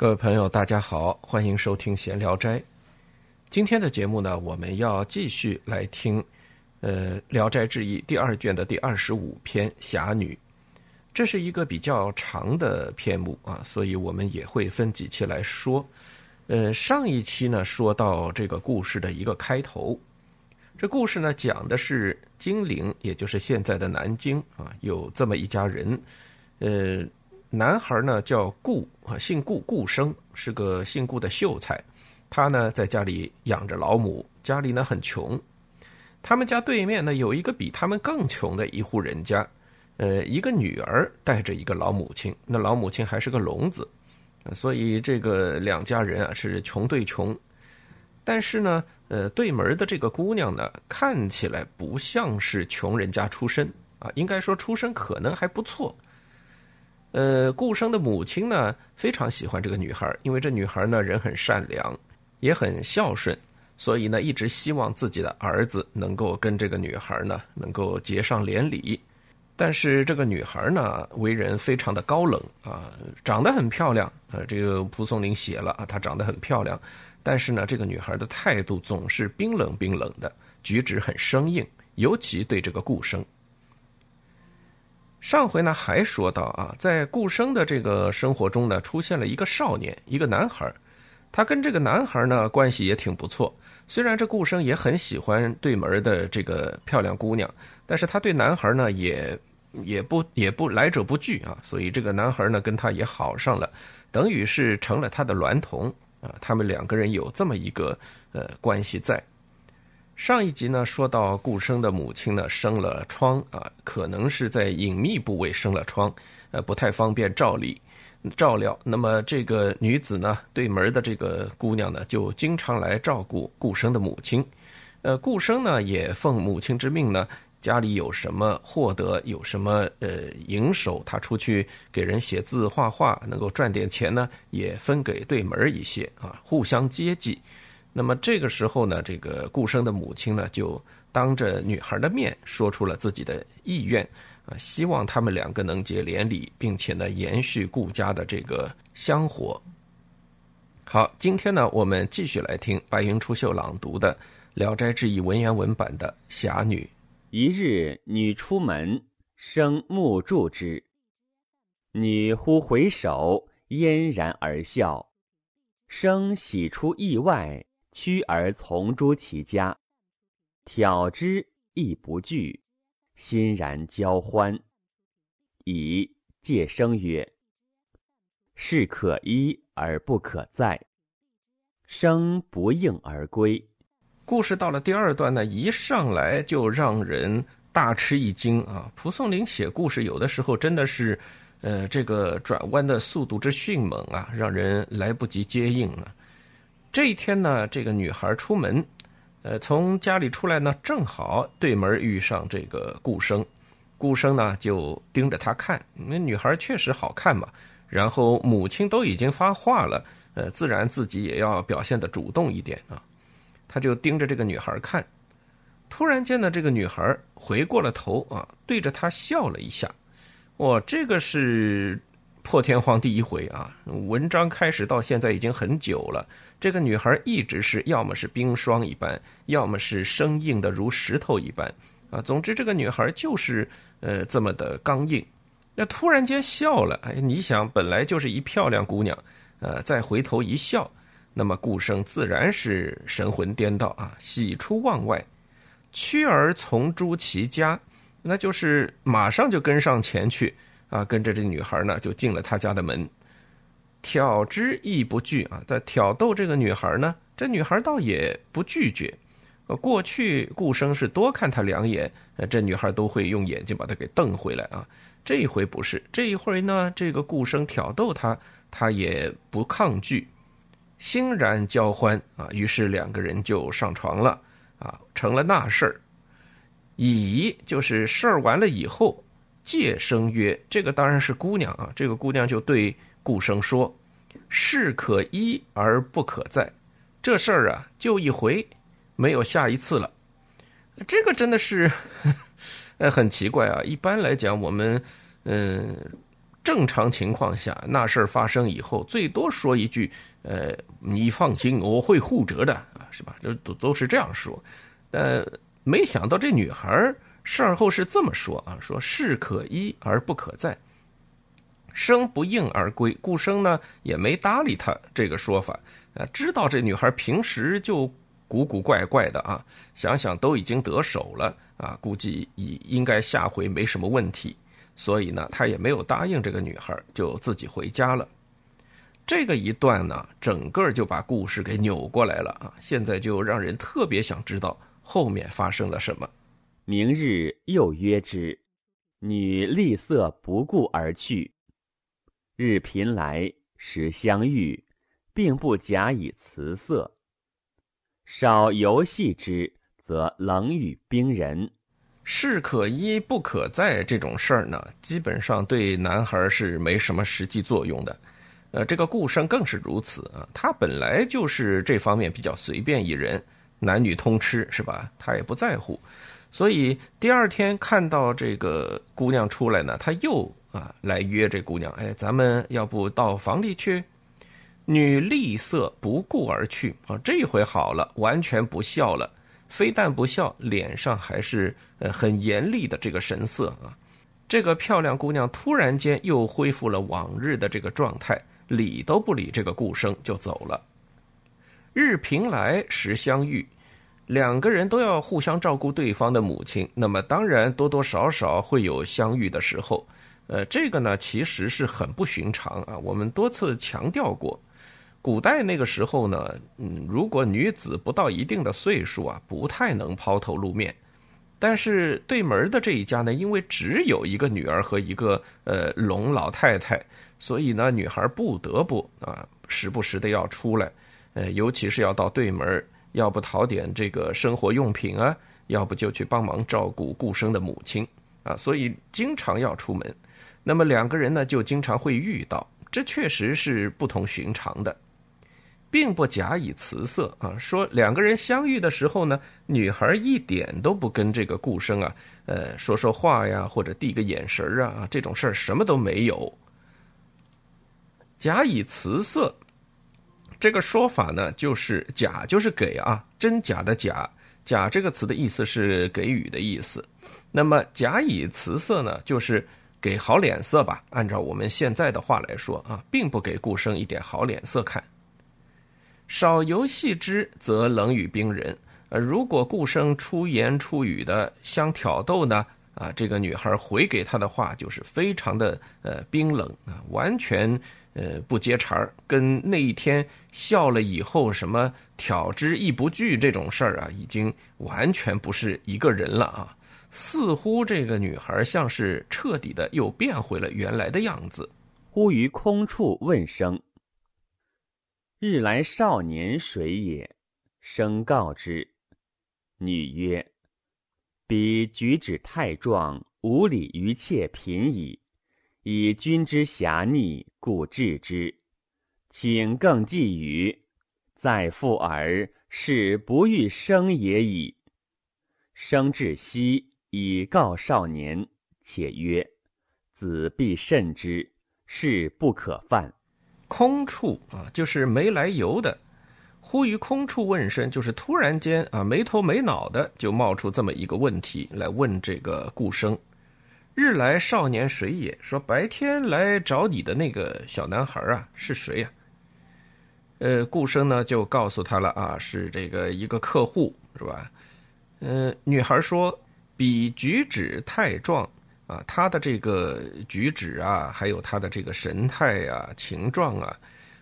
各位朋友，大家好，欢迎收听闲聊斋。今天的节目呢，我们要继续来听，呃，《聊斋志异》第二卷的第二十五篇《侠女》。这是一个比较长的篇目啊，所以我们也会分几期来说。呃，上一期呢，说到这个故事的一个开头。这故事呢，讲的是金陵，也就是现在的南京啊，有这么一家人，呃。男孩呢叫顾啊，姓顾，顾生是个姓顾的秀才。他呢在家里养着老母，家里呢很穷。他们家对面呢有一个比他们更穷的一户人家，呃，一个女儿带着一个老母亲，那老母亲还是个聋子，所以这个两家人啊是穷对穷。但是呢，呃，对门的这个姑娘呢看起来不像是穷人家出身啊，应该说出身可能还不错。呃，顾生的母亲呢非常喜欢这个女孩，因为这女孩呢人很善良，也很孝顺，所以呢一直希望自己的儿子能够跟这个女孩呢能够结上连理。但是这个女孩呢为人非常的高冷啊，长得很漂亮啊，这个蒲松龄写了啊，她长得很漂亮，但是呢这个女孩的态度总是冰冷冰冷的，举止很生硬，尤其对这个顾生。上回呢还说到啊，在顾生的这个生活中呢，出现了一个少年，一个男孩他跟这个男孩呢关系也挺不错。虽然这顾生也很喜欢对门的这个漂亮姑娘，但是他对男孩呢也也不也不来者不拒啊，所以这个男孩呢跟他也好上了，等于是成了他的娈童啊。他们两个人有这么一个呃关系在。上一集呢，说到顾生的母亲呢生了疮啊，可能是在隐秘部位生了疮，呃，不太方便照理照料。那么这个女子呢，对门的这个姑娘呢，就经常来照顾顾生的母亲。呃，顾生呢也奉母亲之命呢，家里有什么获得，有什么呃营收，他出去给人写字画画，能够赚点钱呢，也分给对门一些啊，互相接济。那么这个时候呢，这个顾生的母亲呢，就当着女孩的面说出了自己的意愿，啊，希望他们两个能结连理，并且呢，延续顾家的这个香火。好，今天呢，我们继续来听白云出岫朗读的《聊斋志异》文言文版的《侠女》。一日，女出门，生目助之，女忽回首，嫣然而笑，生喜出意外。趋而从诸其家，挑之亦不惧，欣然交欢。以戒生曰：“是可依而不可再。”生不应而归。故事到了第二段呢，一上来就让人大吃一惊啊！蒲松龄写故事有的时候真的是，呃，这个转弯的速度之迅猛啊，让人来不及接应啊。这一天呢，这个女孩出门，呃，从家里出来呢，正好对门遇上这个顾生，顾生呢就盯着她看，那女孩确实好看嘛。然后母亲都已经发话了，呃，自然自己也要表现的主动一点啊。他就盯着这个女孩看，突然间呢，这个女孩回过了头啊，对着他笑了一下。哇，这个是。破天荒第一回啊！文章开始到现在已经很久了。这个女孩一直是要么是冰霜一般，要么是生硬的如石头一般啊。总之，这个女孩就是呃这么的刚硬。那突然间笑了，哎，你想，本来就是一漂亮姑娘，呃，再回头一笑，那么顾生自然是神魂颠倒啊，喜出望外，趋而从诸其家，那就是马上就跟上前去。啊，跟着这女孩呢，就进了他家的门，挑之亦不惧啊。在挑逗这个女孩呢，这女孩倒也不拒绝。呃，过去顾生是多看她两眼，呃，这女孩都会用眼睛把她给瞪回来啊。这一回不是，这一回呢，这个顾生挑逗她，她也不抗拒，欣然交欢啊。于是两个人就上床了啊，成了那事儿。乙就是事儿完了以后。借生曰：“这个当然是姑娘啊。”这个姑娘就对顾生说：“事可依而不可再，这事儿啊，就一回，没有下一次了。”这个真的是，呃，很奇怪啊。一般来讲，我们嗯，正常情况下，那事儿发生以后，最多说一句：“呃，你放心，我会护着的啊，是吧？”都都都是这样说。呃，没想到这女孩儿事后是这么说啊：“说事可依而不可再，生不应而归。”顾生呢也没搭理他这个说法啊，知道这女孩平时就古古怪怪的啊，想想都已经得手了啊，估计已应该下回没什么问题。所以呢，他也没有答应这个女孩，就自己回家了。这个一段呢，整个就把故事给扭过来了啊！现在就让人特别想知道后面发生了什么。明日又约之，女厉色不顾而去。日频来，时相遇，并不假以辞色。少游戏之，则冷语冰人。是可依不可再这种事儿呢，基本上对男孩是没什么实际作用的。呃，这个顾生更是如此啊，他本来就是这方面比较随便一人，男女通吃是吧？他也不在乎，所以第二天看到这个姑娘出来呢，他又啊来约这姑娘，哎，咱们要不到房里去？女厉色不顾而去啊，这回好了，完全不笑了。非但不笑，脸上还是呃很严厉的这个神色啊！这个漂亮姑娘突然间又恢复了往日的这个状态，理都不理这个顾生就走了。日平来时相遇，两个人都要互相照顾对方的母亲，那么当然多多少少会有相遇的时候。呃，这个呢其实是很不寻常啊，我们多次强调过。古代那个时候呢，嗯，如果女子不到一定的岁数啊，不太能抛头露面。但是对门的这一家呢，因为只有一个女儿和一个呃龙老太太，所以呢，女孩不得不啊，时不时的要出来，呃，尤其是要到对门，要不讨点这个生活用品啊，要不就去帮忙照顾顾生的母亲啊，所以经常要出门。那么两个人呢，就经常会遇到，这确实是不同寻常的。并不假以辞色啊，说两个人相遇的时候呢，女孩一点都不跟这个顾生啊，呃，说说话呀，或者递个眼神啊，这种事儿什么都没有。假以辞色，这个说法呢，就是假就是给啊，真假的假，假这个词的意思是给予的意思。那么假以辞色呢，就是给好脸色吧。按照我们现在的话来说啊，并不给顾生一点好脸色看。少游戏之，则冷语冰人。呃，如果顾生出言出语的相挑逗呢，啊，这个女孩回给他的话就是非常的呃冰冷啊，完全呃不接茬儿，跟那一天笑了以后什么挑之亦不惧这种事儿啊，已经完全不是一个人了啊。似乎这个女孩像是彻底的又变回了原来的样子。忽于空处问声。日来少年谁也？生告之。女曰：“彼举止太壮，无礼于妾嫔矣。以君之侠逆，故治之。请更寄语。再复尔，是不欲生也已。生至夕，以告少年，且曰：子必慎之，事不可犯。”空处啊，就是没来由的，忽于空处问声，就是突然间啊，没头没脑的就冒出这么一个问题来问这个顾生：“日来少年谁也？”说白天来找你的那个小男孩啊，是谁呀？呃，顾生呢就告诉他了啊，是这个一个客户，是吧？嗯，女孩说：“比举止太壮。”啊，他的这个举止啊，还有他的这个神态啊、情状啊，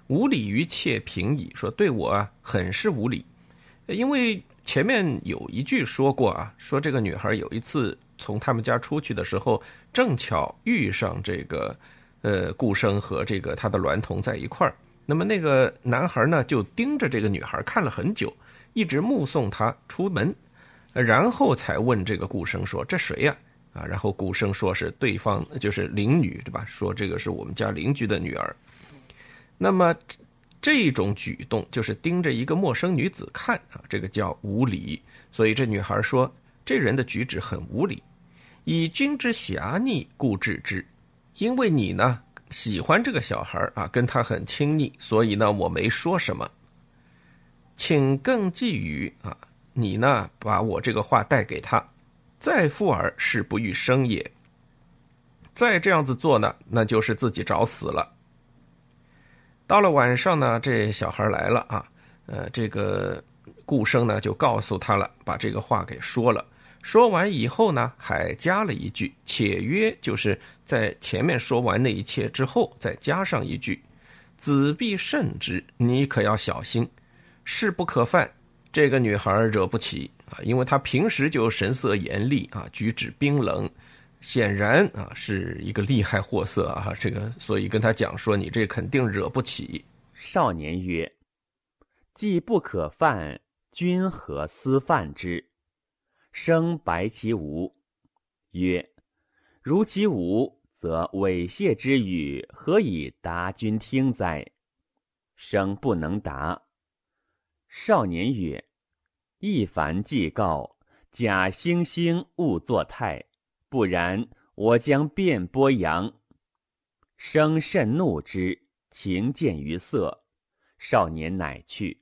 无礼于妾平矣。说对我啊，很是无礼。因为前面有一句说过啊，说这个女孩有一次从他们家出去的时候，正巧遇上这个呃顾生和这个他的娈童在一块儿。那么那个男孩呢，就盯着这个女孩看了很久，一直目送她出门，然后才问这个顾生说：“这谁呀？”啊，然后顾生说是对方就是邻女，对吧？说这个是我们家邻居的女儿。那么这种举动就是盯着一个陌生女子看啊，这个叫无礼。所以这女孩说，这人的举止很无礼。以君之侠逆，故治之。因为你呢喜欢这个小孩啊，跟他很亲昵，所以呢，我没说什么。请更寄语啊，你呢，把我这个话带给他。再富儿是不欲生也。再这样子做呢，那就是自己找死了。到了晚上呢，这小孩来了啊，呃，这个顾生呢就告诉他了，把这个话给说了。说完以后呢，还加了一句：“且曰，就是在前面说完那一切之后，再加上一句：‘子必慎之，你可要小心，事不可犯。’这个女孩惹不起啊，因为她平时就神色严厉啊，举止冰冷，显然啊是一个厉害货色啊。这个，所以跟他讲说，你这肯定惹不起。少年曰：‘既不可犯，君何私犯之？’生白其无，曰：“如其无，则猥亵之语，何以达君听哉？”生不能答。少年曰：“一凡既告，假惺惺勿作态，不然我将变波扬。”生甚怒之，情见于色。少年乃去。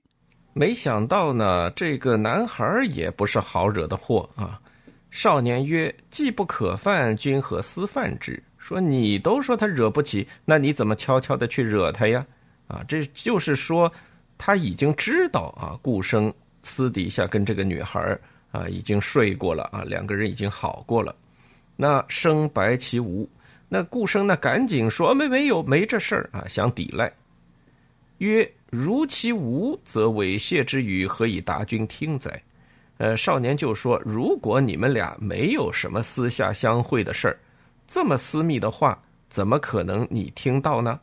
没想到呢，这个男孩也不是好惹的货啊。少年曰：“既不可犯，君何私犯之？”说你都说他惹不起，那你怎么悄悄的去惹他呀？啊，这就是说他已经知道啊，顾生私底下跟这个女孩啊已经睡过了啊，两个人已经好过了。那生白其无，那顾生呢赶紧说没没有没这事儿啊，想抵赖，曰。如其无，则猥亵之语何以达君听哉？呃，少年就说：如果你们俩没有什么私下相会的事儿，这么私密的话，怎么可能你听到呢？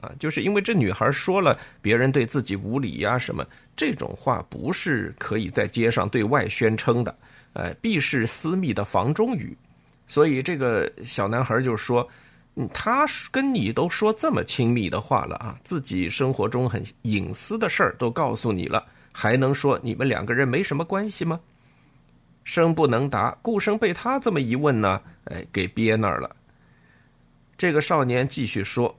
啊，就是因为这女孩说了别人对自己无礼呀什么这种话，不是可以在街上对外宣称的，呃，必是私密的房中语。所以这个小男孩就说。他跟你都说这么亲密的话了啊，自己生活中很隐私的事儿都告诉你了，还能说你们两个人没什么关系吗？生不能答，顾生被他这么一问呢，哎，给憋那儿了。这个少年继续说：“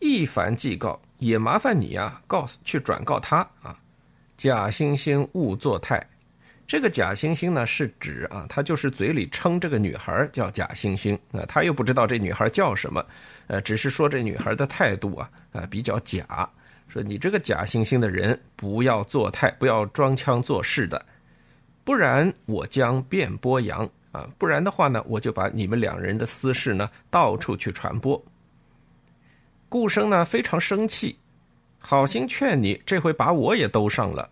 一凡既告，也麻烦你啊，告诉去转告他啊，假惺惺勿作态。”这个假惺惺呢，是指啊，他就是嘴里称这个女孩叫假惺惺啊，他又不知道这女孩叫什么，呃，只是说这女孩的态度啊啊比较假，说你这个假惺惺的人不要做态，不要装腔作势的，不然我将变播扬啊，不然的话呢，我就把你们两人的私事呢到处去传播。顾生呢非常生气，好心劝你，这回把我也兜上了。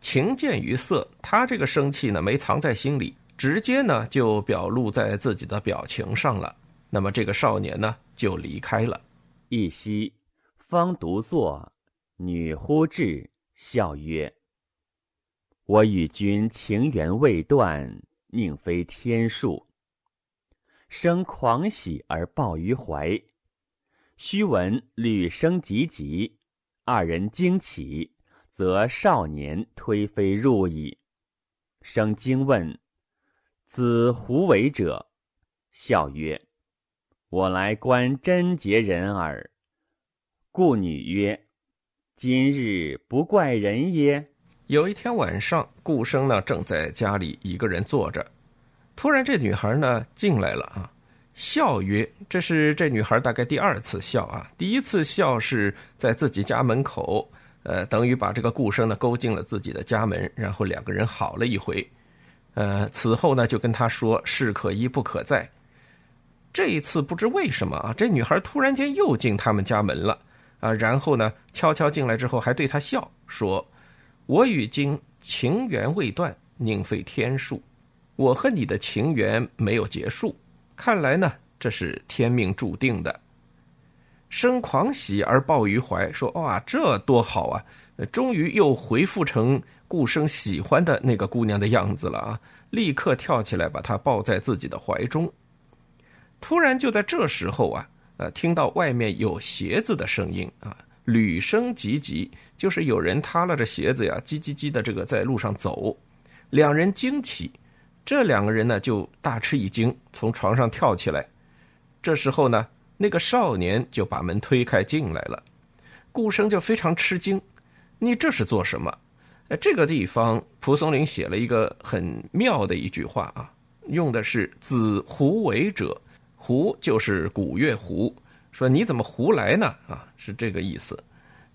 情见于色，他这个生气呢没藏在心里，直接呢就表露在自己的表情上了。那么这个少年呢就离开了。一夕，方独坐，女忽至，笑曰：“我与君情缘未断，宁非天数？”生狂喜而抱于怀。须闻吕生急急，二人惊起。则少年推飞入矣。生惊问：“子胡为者？”笑曰：“我来观贞洁人耳。”故女曰：“今日不怪人耶？”有一天晚上，顾生呢正在家里一个人坐着，突然这女孩呢进来了啊，笑曰：“这是这女孩大概第二次笑啊，第一次笑是在自己家门口。”呃，等于把这个顾生呢勾进了自己的家门，然后两个人好了一回。呃，此后呢就跟他说“事可依不可再”。这一次不知为什么啊，这女孩突然间又进他们家门了啊，然后呢悄悄进来之后还对他笑说：“我与今情缘未断，宁非天数？我和你的情缘没有结束，看来呢这是天命注定的。”生狂喜而抱于怀，说：“哇，这多好啊！终于又恢复成顾生喜欢的那个姑娘的样子了啊！”立刻跳起来，把她抱在自己的怀中。突然就在这时候啊，呃，听到外面有鞋子的声音啊，履声急急，就是有人踏拉着鞋子呀，叽叽叽的这个在路上走。两人惊起，这两个人呢就大吃一惊，从床上跳起来。这时候呢。那个少年就把门推开进来了。顾生就非常吃惊：“你这是做什么？”，这个地方蒲松龄写了一个很妙的一句话啊，用的是“子胡为者”，胡就是古月胡，说你怎么胡来呢？啊，是这个意思。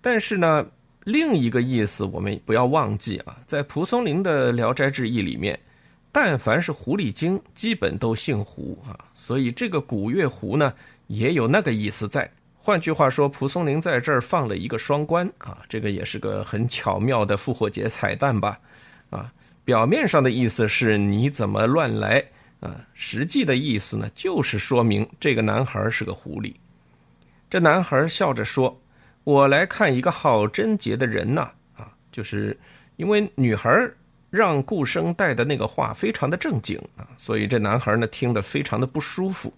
但是呢，另一个意思我们不要忘记啊，在蒲松龄的《聊斋志异》里面。但凡是狐狸精，基本都姓胡啊，所以这个古月胡呢，也有那个意思在。换句话说，蒲松龄在这儿放了一个双关啊，这个也是个很巧妙的复活节彩蛋吧？啊，表面上的意思是你怎么乱来啊，实际的意思呢，就是说明这个男孩是个狐狸。这男孩笑着说：“我来看一个好贞洁的人呐！”啊，就是因为女孩。让顾生带的那个话非常的正经啊，所以这男孩呢听得非常的不舒服，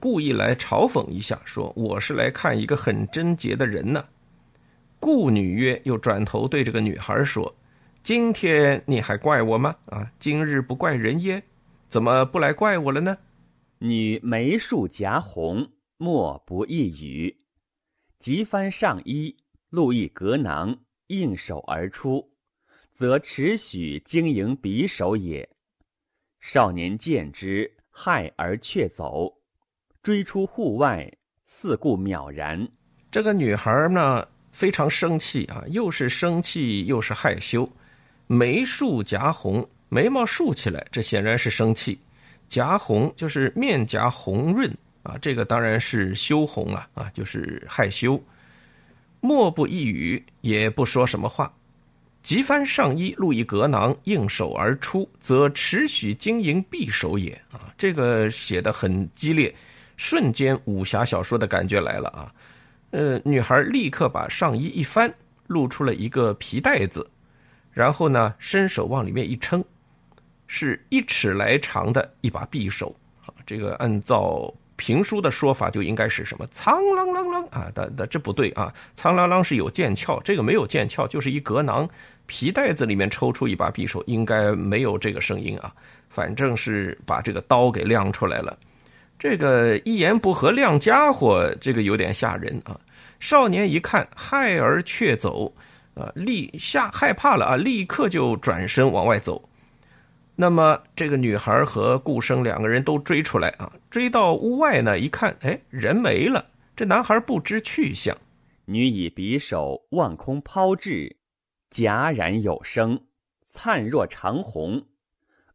故意来嘲讽一下，说我是来看一个很贞洁的人呢。顾女曰，又转头对这个女孩说：“今天你还怪我吗？啊，今日不怪人耶？怎么不来怪我了呢？”女眉竖颊红，莫不一语，急翻上衣，露一格囊，应手而出。则持许经营匕首也。少年见之，骇而却走，追出户外，四顾渺然。这个女孩呢，非常生气啊，又是生气又是害羞，眉竖颊红，眉毛竖起来，这显然是生气；颊红就是面颊红润啊，这个当然是羞红了啊，就是害羞。默不一语，也不说什么话。急翻上衣，露一格囊，应手而出，则持许经营匕首也。啊，这个写的很激烈，瞬间武侠小说的感觉来了啊。呃，女孩立刻把上衣一翻，露出了一个皮带子，然后呢，伸手往里面一撑，是一尺来长的一把匕首。啊，这个按照。评书的说法就应该是什么苍啷啷啷啊，但但这不对啊，苍啷啷是有剑鞘，这个没有剑鞘，就是一格囊，皮袋子里面抽出一把匕首，应该没有这个声音啊，反正是把这个刀给亮出来了，这个一言不合亮家伙，这个有点吓人啊。少年一看，骇而却走，啊，立吓害怕了啊，立刻就转身往外走。那么，这个女孩和顾生两个人都追出来啊，追到屋外呢，一看，哎，人没了。这男孩不知去向，女以匕首望空抛掷，戛然有声，灿若长虹。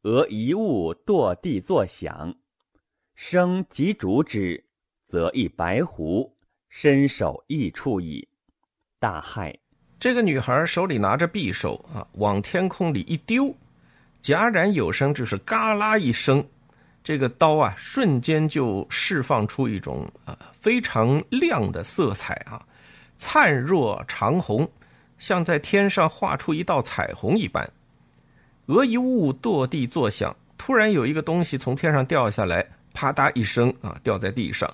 俄一物堕地作响，声即逐之，则一白狐身首异处矣。大骇。这个女孩手里拿着匕首啊，往天空里一丢。戛然有声，就是嘎啦一声，这个刀啊，瞬间就释放出一种啊非常亮的色彩啊，灿若长虹，像在天上画出一道彩虹一般。俄一物堕地作响，突然有一个东西从天上掉下来，啪嗒一声啊，掉在地上。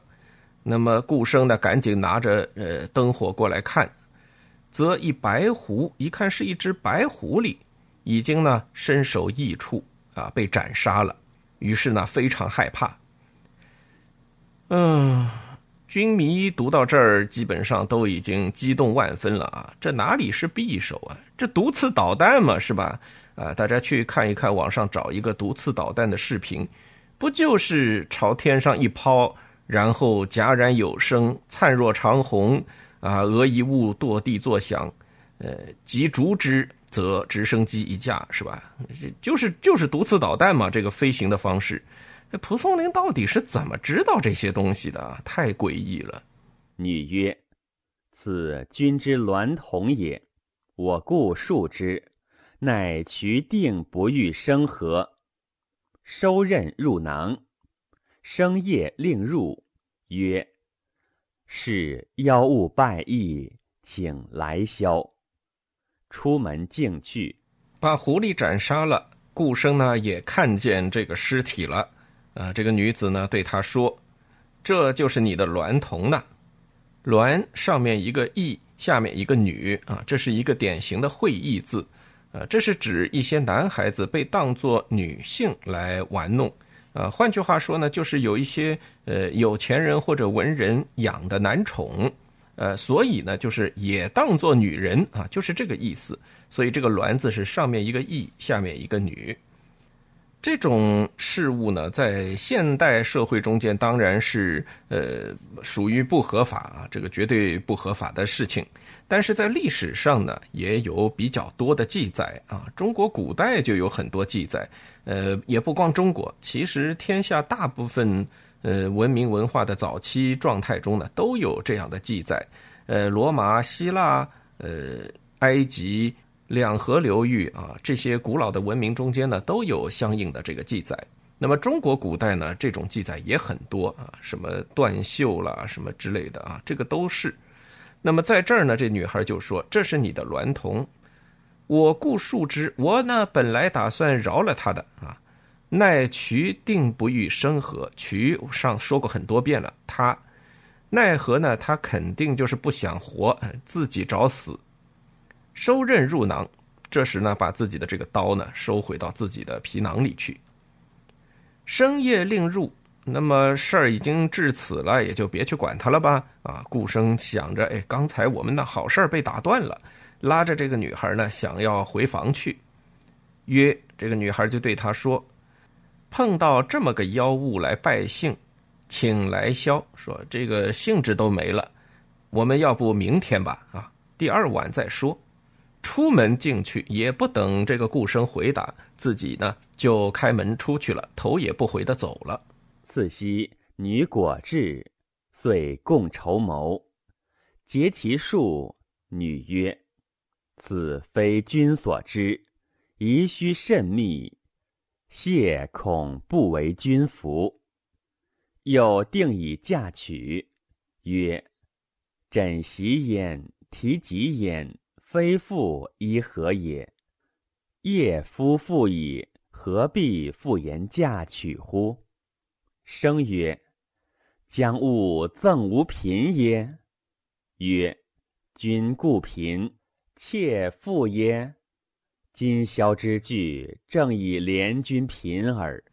那么顾生呢，赶紧拿着呃灯火过来看，则一白狐，一看是一只白狐狸。已经呢身首异处啊，被斩杀了。于是呢非常害怕。嗯，军迷读到这儿，基本上都已经激动万分了啊！这哪里是匕首啊？这毒刺导弹嘛，是吧？啊，大家去看一看，网上找一个毒刺导弹的视频，不就是朝天上一抛，然后戛然有声，灿若长虹啊，俄一物堕地作响，呃，即逐之。则直升机一架是吧？就是就是毒刺导弹嘛，这个飞行的方式。蒲松龄到底是怎么知道这些东西的？太诡异了。女曰：“此君之娈童也，我故述之，乃渠定不欲生何？收刃入囊，生夜令入，曰：是妖物败意，请来消。”出门径去，把狐狸斩杀了。顾生呢也看见这个尸体了。啊，这个女子呢对他说：“这就是你的娈童呢。娈上面一个义，下面一个女啊，这是一个典型的会意字。呃，这是指一些男孩子被当作女性来玩弄。啊，换句话说呢，就是有一些呃有钱人或者文人养的男宠，呃，所以呢，就是也当做女人啊，就是这个意思。所以这个卵字是上面一个义，下面一个女。这种事物呢，在现代社会中间当然是呃属于不合法啊，这个绝对不合法的事情。但是在历史上呢，也有比较多的记载啊。中国古代就有很多记载，呃，也不光中国，其实天下大部分呃文明文化的早期状态中呢，都有这样的记载。呃，罗马、希腊、呃，埃及。两河流域啊，这些古老的文明中间呢，都有相应的这个记载。那么中国古代呢，这种记载也很多啊，什么断袖啦，什么之类的啊，这个都是。那么在这儿呢，这女孩就说：“这是你的娈童，我故恕之。我呢，本来打算饶了他的啊，奈渠定不欲生和。渠上说过很多遍了，他奈何呢？他肯定就是不想活，自己找死。”收刃入囊，这时呢，把自己的这个刀呢收回到自己的皮囊里去。深夜令入，那么事儿已经至此了，也就别去管他了吧。啊，顾生想着，哎，刚才我们的好事儿被打断了，拉着这个女孩呢，想要回房去。约这个女孩就对他说：“碰到这么个妖物来拜兴，请来消。说这个兴致都没了，我们要不明天吧？啊，第二晚再说。”出门进去，也不等这个顾生回答，自己呢就开门出去了，头也不回的走了。次夕，女果至，遂共筹谋，结其数。女曰：“此非君所知，宜须慎密。谢恐不为君服。”又定以嫁娶，曰：“枕席焉，提及焉。”非妇依何也？夜夫妇矣，何必复言嫁娶乎？生曰：将勿赠吾贫耶？曰：君固贫，妾妇耶？今宵之聚，正以怜君贫耳。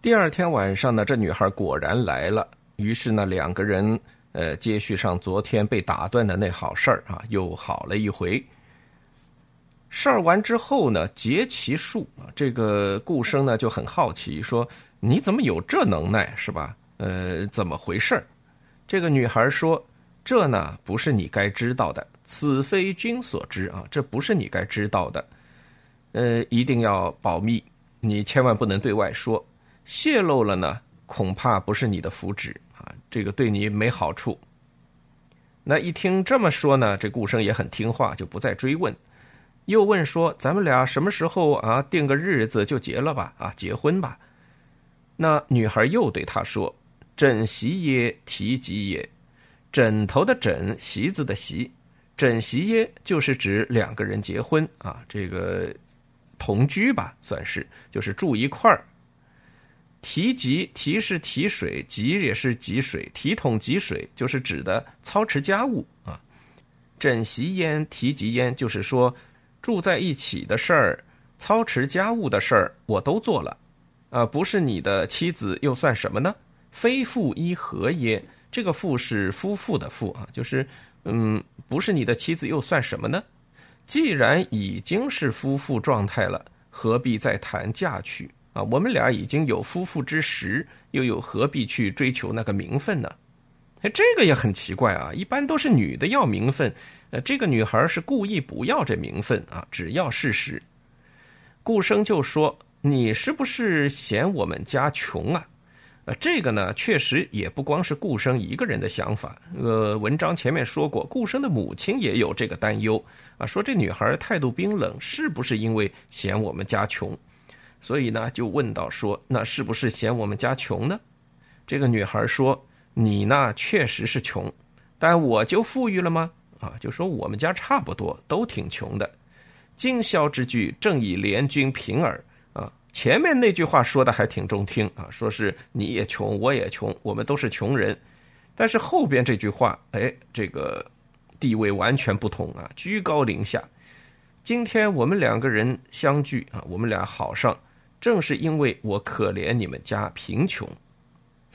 第二天晚上呢，这女孩果然来了。于是呢，两个人呃，接续上昨天被打断的那好事儿啊，又好了一回。事儿完之后呢，结其数啊，这个顾生呢就很好奇，说：“你怎么有这能耐，是吧？呃，怎么回事？”这个女孩说：“这呢不是你该知道的，此非君所知啊，这不是你该知道的，呃，一定要保密，你千万不能对外说，泄露了呢，恐怕不是你的福祉啊，这个对你没好处。”那一听这么说呢，这顾生也很听话，就不再追问。又问说：“咱们俩什么时候啊？定个日子就结了吧？啊，结婚吧。”那女孩又对他说：“枕席耶，提及耶。枕头的枕，席子的席，枕席耶，就是指两个人结婚啊，这个同居吧，算是就是住一块儿。提及提是提水，及也是汲水，提桶汲水，就是指的操持家务啊。枕席焉，提及焉，就是说。”住在一起的事儿，操持家务的事儿，我都做了，啊，不是你的妻子又算什么呢？非妇一何耶？这个“妇”是夫妇的“妇”啊，就是，嗯，不是你的妻子又算什么呢？既然已经是夫妇状态了，何必再谈嫁娶啊？我们俩已经有夫妇之实，又有何必去追求那个名分呢？哎，这个也很奇怪啊，一般都是女的要名分。呃，这个女孩是故意不要这名分啊，只要事实。顾生就说：“你是不是嫌我们家穷啊？”呃，这个呢，确实也不光是顾生一个人的想法。呃，文章前面说过，顾生的母亲也有这个担忧啊，说这女孩态度冰冷，是不是因为嫌我们家穷？所以呢，就问到说：“那是不是嫌我们家穷呢？”这个女孩说：“你呢，确实是穷，但我就富裕了吗？”啊，就说我们家差不多都挺穷的。今宵之聚，正以联军贫耳。啊，前面那句话说的还挺中听啊，说是你也穷，我也穷，我们都是穷人。但是后边这句话，哎，这个地位完全不同啊，居高临下。今天我们两个人相聚啊，我们俩好上，正是因为我可怜你们家贫穷。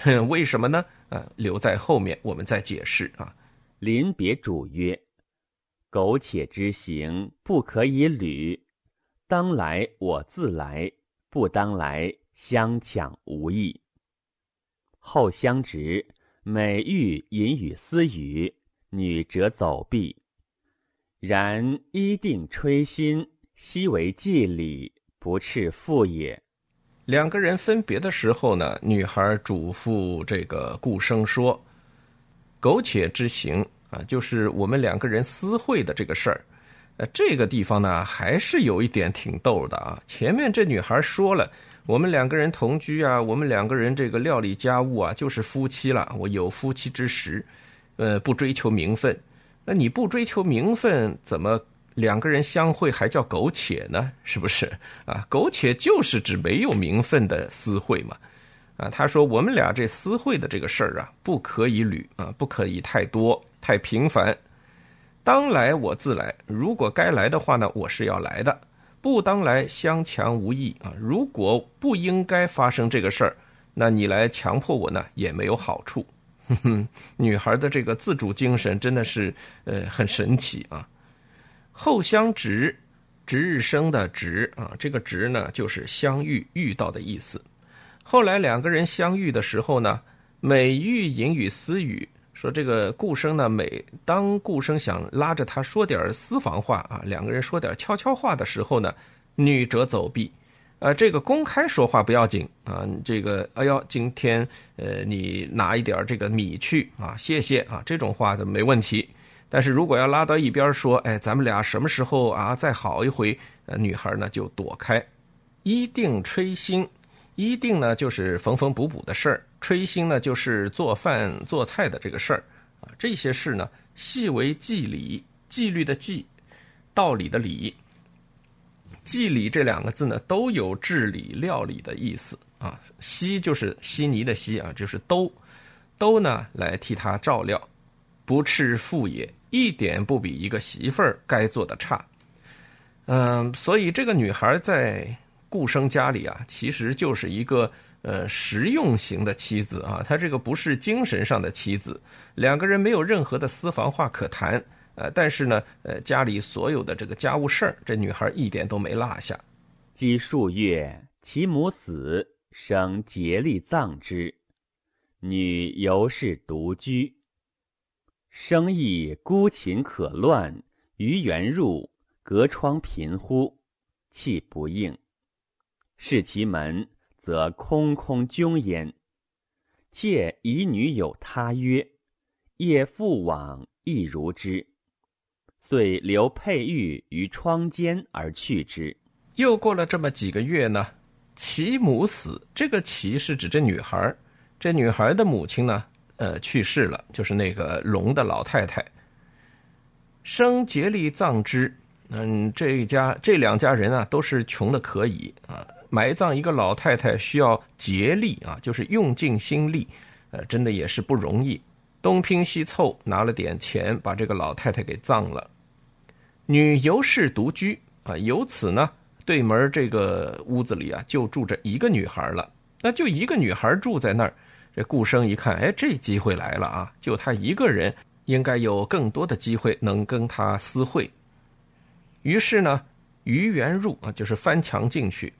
哼 为什么呢？呃，留在后面我们再解释啊。临别主曰：“苟且之行，不可以履。当来我自来，不当来相抢无益。”后相直，每欲隐语私语，女者走避。然一定吹心，悉为祭礼，不啻父也。两个人分别的时候呢，女孩嘱咐这个顾生说：“苟且之行啊，就是我们两个人私会的这个事儿。呃，这个地方呢，还是有一点挺逗的啊。前面这女孩说了，我们两个人同居啊，我们两个人这个料理家务啊，就是夫妻了。我有夫妻之实，呃，不追求名分。那你不追求名分，怎么？”两个人相会还叫苟且呢？是不是啊？苟且就是指没有名分的私会嘛。啊，他说我们俩这私会的这个事儿啊，不可以屡啊，不可以太多太频繁。当来我自来，如果该来的话呢，我是要来的；不当来相强无益啊。如果不应该发生这个事儿，那你来强迫我呢，也没有好处。哼哼，女孩的这个自主精神真的是呃很神奇啊。后相值，值日生的值啊，这个值呢就是相遇遇到的意思。后来两个人相遇的时候呢，每遇隐语私语，说这个顾生呢，每当顾生想拉着他说点私房话啊，两个人说点悄悄话的时候呢，女者走避。呃，这个公开说话不要紧啊，这个哎呦，今天呃你拿一点这个米去啊，谢谢啊，这种话的没问题。但是如果要拉到一边说，哎，咱们俩什么时候啊再好一回？呃，女孩呢就躲开。一定吹心，一定呢就是缝缝补补的事儿，吹心呢就是做饭做菜的这个事儿啊。这些事呢，细为纪理，纪律的纪，道理的理。纪理这两个字呢，都有治理料理的意思啊。悉就是稀泥的稀啊，就是都，都呢来替他照料，不啻父也。一点不比一个媳妇儿该做的差，嗯，所以这个女孩在顾生家里啊，其实就是一个呃实用型的妻子啊，她这个不是精神上的妻子，两个人没有任何的私房话可谈，呃，但是呢，呃，家里所有的这个家务事儿，这女孩一点都没落下。积数月，其母死，生竭力葬之，女犹是独居。生意孤秦可乱，于园入，隔窗频呼，气不应。视其门，则空空扃焉。妾以女有他曰：“夜复往，亦如之。”遂留佩玉于窗间而去之。又过了这么几个月呢，其母死。这个“其”是指这女孩这女孩的母亲呢？呃，去世了，就是那个龙的老太太。生竭力葬之，嗯，这一家这两家人啊，都是穷的可以啊，埋葬一个老太太需要竭力啊，就是用尽心力，呃，真的也是不容易。东拼西凑，拿了点钱，把这个老太太给葬了。女尤氏独居啊，由此呢，对门这个屋子里啊，就住着一个女孩了。那就一个女孩住在那儿。这顾生一看，哎，这机会来了啊！就他一个人，应该有更多的机会能跟他私会。于是呢，于元入啊，就是翻墙进去，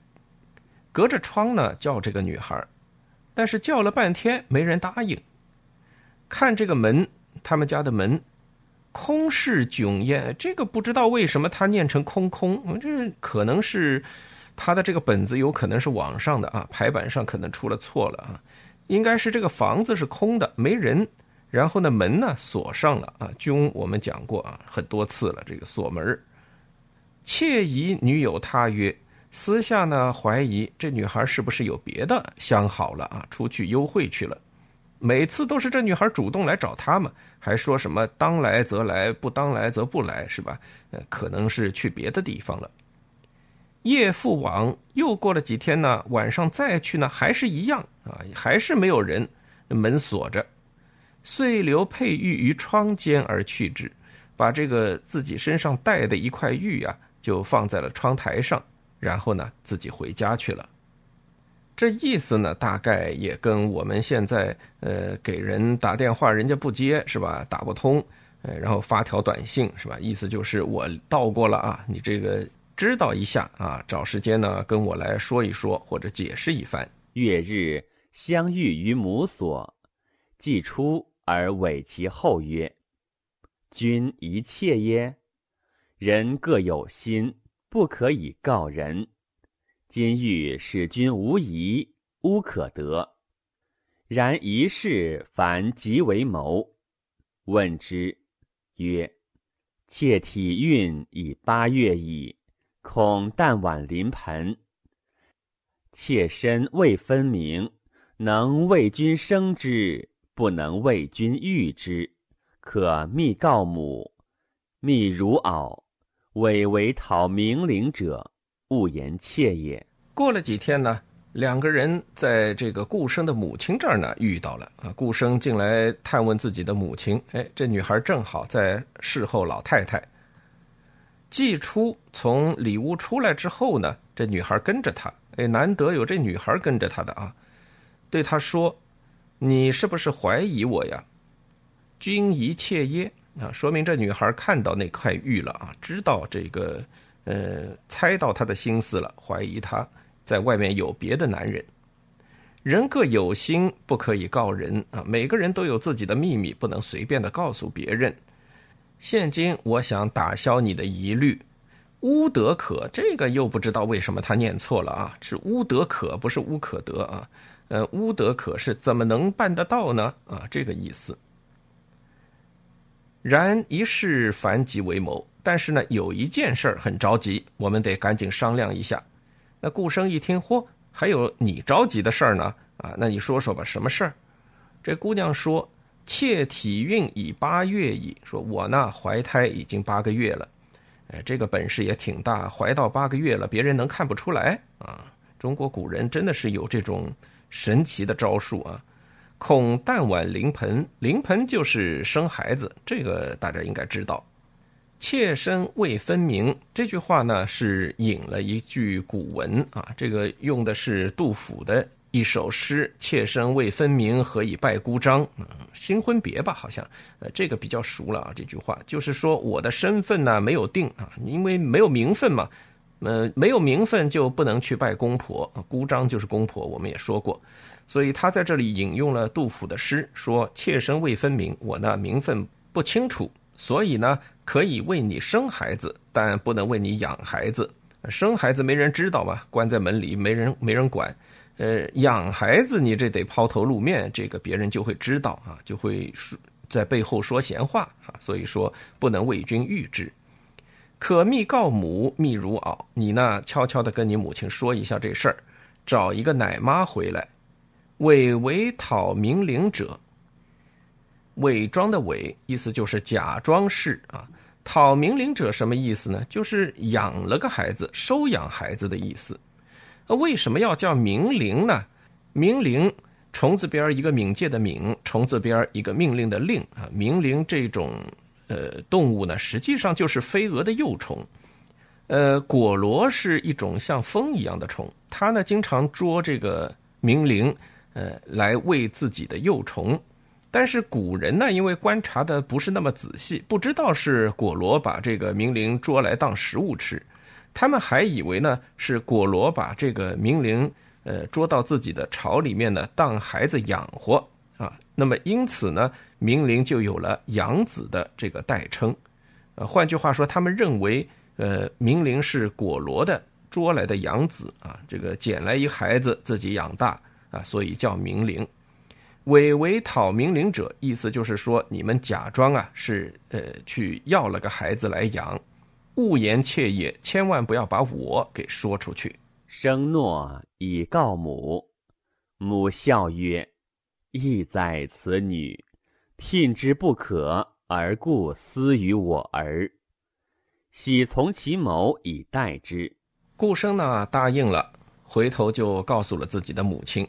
隔着窗呢叫这个女孩，但是叫了半天没人答应。看这个门，他们家的门空室迥烟，这个不知道为什么他念成空空，这可能是他的这个本子有可能是网上的啊，排版上可能出了错了啊。应该是这个房子是空的，没人。然后呢，门呢锁上了啊。君我们讲过啊，很多次了。这个锁门，窃疑女友他曰，私下呢怀疑这女孩是不是有别的相好了啊？出去幽会去了。每次都是这女孩主动来找他们，还说什么当来则来，不当来则不来，是吧？呃，可能是去别的地方了。夜复往，又过了几天呢？晚上再去呢，还是一样啊，还是没有人，门锁着。遂留佩玉于窗间而去之，把这个自己身上带的一块玉啊，就放在了窗台上，然后呢，自己回家去了。这意思呢，大概也跟我们现在呃给人打电话，人家不接是吧？打不通，呃，然后发条短信是吧？意思就是我到过了啊，你这个知道一下啊，找时间呢跟我来说一说或者解释一番。月日相遇于母所，既出而委其后曰：“君一切耶？人各有心，不可以告人。”今欲使君无疑，无可得。然一事凡即为谋。问之，曰：“妾体孕已八月矣，恐旦晚临盆。妾身未分明，能为君生之，不能为君育之。可密告母，密如敖，委为讨明灵者。”勿言妾也。过了几天呢，两个人在这个顾生的母亲这儿呢遇到了啊。顾生进来探问自己的母亲，哎，这女孩正好在侍候老太太。季初从里屋出来之后呢，这女孩跟着他，哎，难得有这女孩跟着他的啊。对他说：“你是不是怀疑我呀？”君疑妾耶？啊，说明这女孩看到那块玉了啊，知道这个。呃，猜到他的心思了，怀疑他在外面有别的男人。人各有心，不可以告人啊！每个人都有自己的秘密，不能随便的告诉别人。现今我想打消你的疑虑，乌德可，这个又不知道为什么他念错了啊？是乌德可，不是乌可得啊？呃，乌德可是怎么能办得到呢？啊，这个意思。然一事烦急为谋。但是呢，有一件事儿很着急，我们得赶紧商量一下。那顾生一听，嚯，还有你着急的事儿呢？啊，那你说说吧，什么事儿？这姑娘说：“妾体孕已八月矣。”说我呢，怀胎已经八个月了。哎，这个本事也挺大，怀到八个月了，别人能看不出来啊？中国古人真的是有这种神奇的招数啊！恐旦晚临盆，临盆就是生孩子，这个大家应该知道。妾身未分明这句话呢，是引了一句古文啊，这个用的是杜甫的一首诗：“妾身未分明，何以拜姑张？”嗯，新婚别吧，好像，呃，这个比较熟了啊。这句话就是说我的身份呢没有定啊，因为没有名分嘛，呃，没有名分就不能去拜公婆，姑张就是公婆，我们也说过，所以他在这里引用了杜甫的诗，说：“妾身未分明，我呢名分不清楚。”所以呢，可以为你生孩子，但不能为你养孩子。生孩子没人知道嘛，关在门里没人没人管。呃，养孩子你这得抛头露面，这个别人就会知道啊，就会在背后说闲话啊。所以说不能为君育之。可密告母，密如敖。你呢，悄悄的跟你母亲说一下这事儿，找一个奶妈回来，伪为讨明灵者。伪装的伪意思就是假装是啊，讨明灵者什么意思呢？就是养了个孩子，收养孩子的意思。为什么要叫明灵呢？明灵，虫字边一个冥界的冥，虫字边一个命令的令啊。明灵这种呃动物呢，实际上就是飞蛾的幼虫。呃，果螺是一种像蜂一样的虫，它呢经常捉这个明灵，呃，来喂自己的幼虫。但是古人呢，因为观察的不是那么仔细，不知道是果螺把这个明灵捉来当食物吃，他们还以为呢是果罗把这个明灵呃捉到自己的巢里面呢当孩子养活啊。那么因此呢，明灵就有了养子的这个代称。呃，换句话说，他们认为呃明灵是果罗的捉来的养子啊，这个捡来一孩子自己养大啊，所以叫明灵。伪为讨明灵者，意思就是说，你们假装啊是呃去要了个孩子来养，勿言妾也，千万不要把我给说出去。生诺以告母，母笑曰：“亦在此女，聘之不可，而故私于我儿。喜从其谋以待之。”顾生呢答应了，回头就告诉了自己的母亲，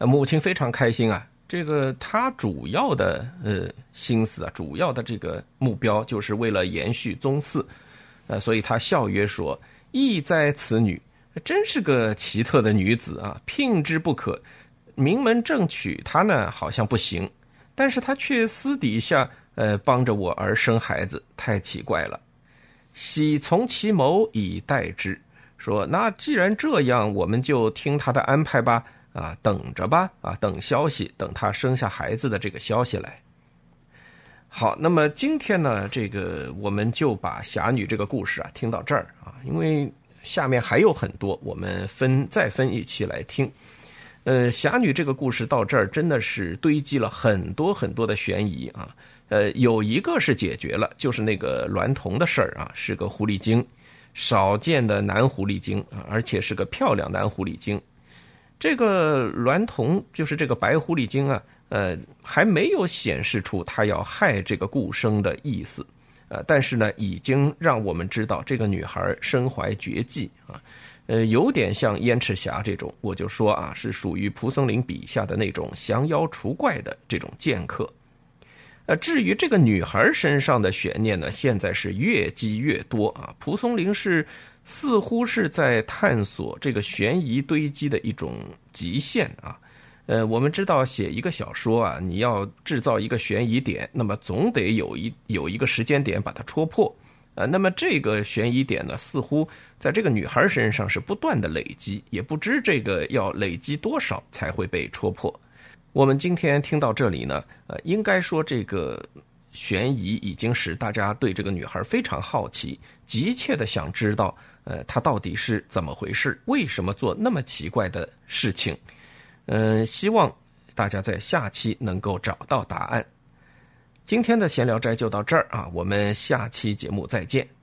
母亲非常开心啊。这个他主要的呃心思啊，主要的这个目标就是为了延续宗嗣，呃，所以他笑曰说：“意在此女，真是个奇特的女子啊，聘之不可。名门正娶她呢，好像不行，但是她却私底下呃帮着我儿生孩子，太奇怪了。喜从其谋以待之，说那既然这样，我们就听他的安排吧，啊，等着吧，啊，等消息，等他生下孩子的这个消息来。好，那么今天呢，这个我们就把侠女这个故事啊听到这儿啊，因为下面还有很多，我们分再分一期来听。呃，侠女这个故事到这儿真的是堆积了很多很多的悬疑啊。呃，有一个是解决了，就是那个娈童的事儿啊，是个狐狸精，少见的男狐狸精啊，而且是个漂亮男狐狸精。这个娈童就是这个白狐狸精啊。呃，还没有显示出他要害这个顾生的意思，呃，但是呢，已经让我们知道这个女孩身怀绝技啊，呃，有点像燕赤霞这种，我就说啊，是属于蒲松龄笔下的那种降妖除怪的这种剑客。呃，至于这个女孩身上的悬念呢，现在是越积越多啊。蒲松龄是似乎是在探索这个悬疑堆积的一种极限啊。呃，我们知道写一个小说啊，你要制造一个悬疑点，那么总得有一有一个时间点把它戳破，啊，那么这个悬疑点呢，似乎在这个女孩身上是不断的累积，也不知这个要累积多少才会被戳破。我们今天听到这里呢，呃，应该说这个悬疑已经使大家对这个女孩非常好奇，急切的想知道，呃，他到底是怎么回事，为什么做那么奇怪的事情。嗯，希望大家在下期能够找到答案。今天的闲聊斋就到这儿啊，我们下期节目再见。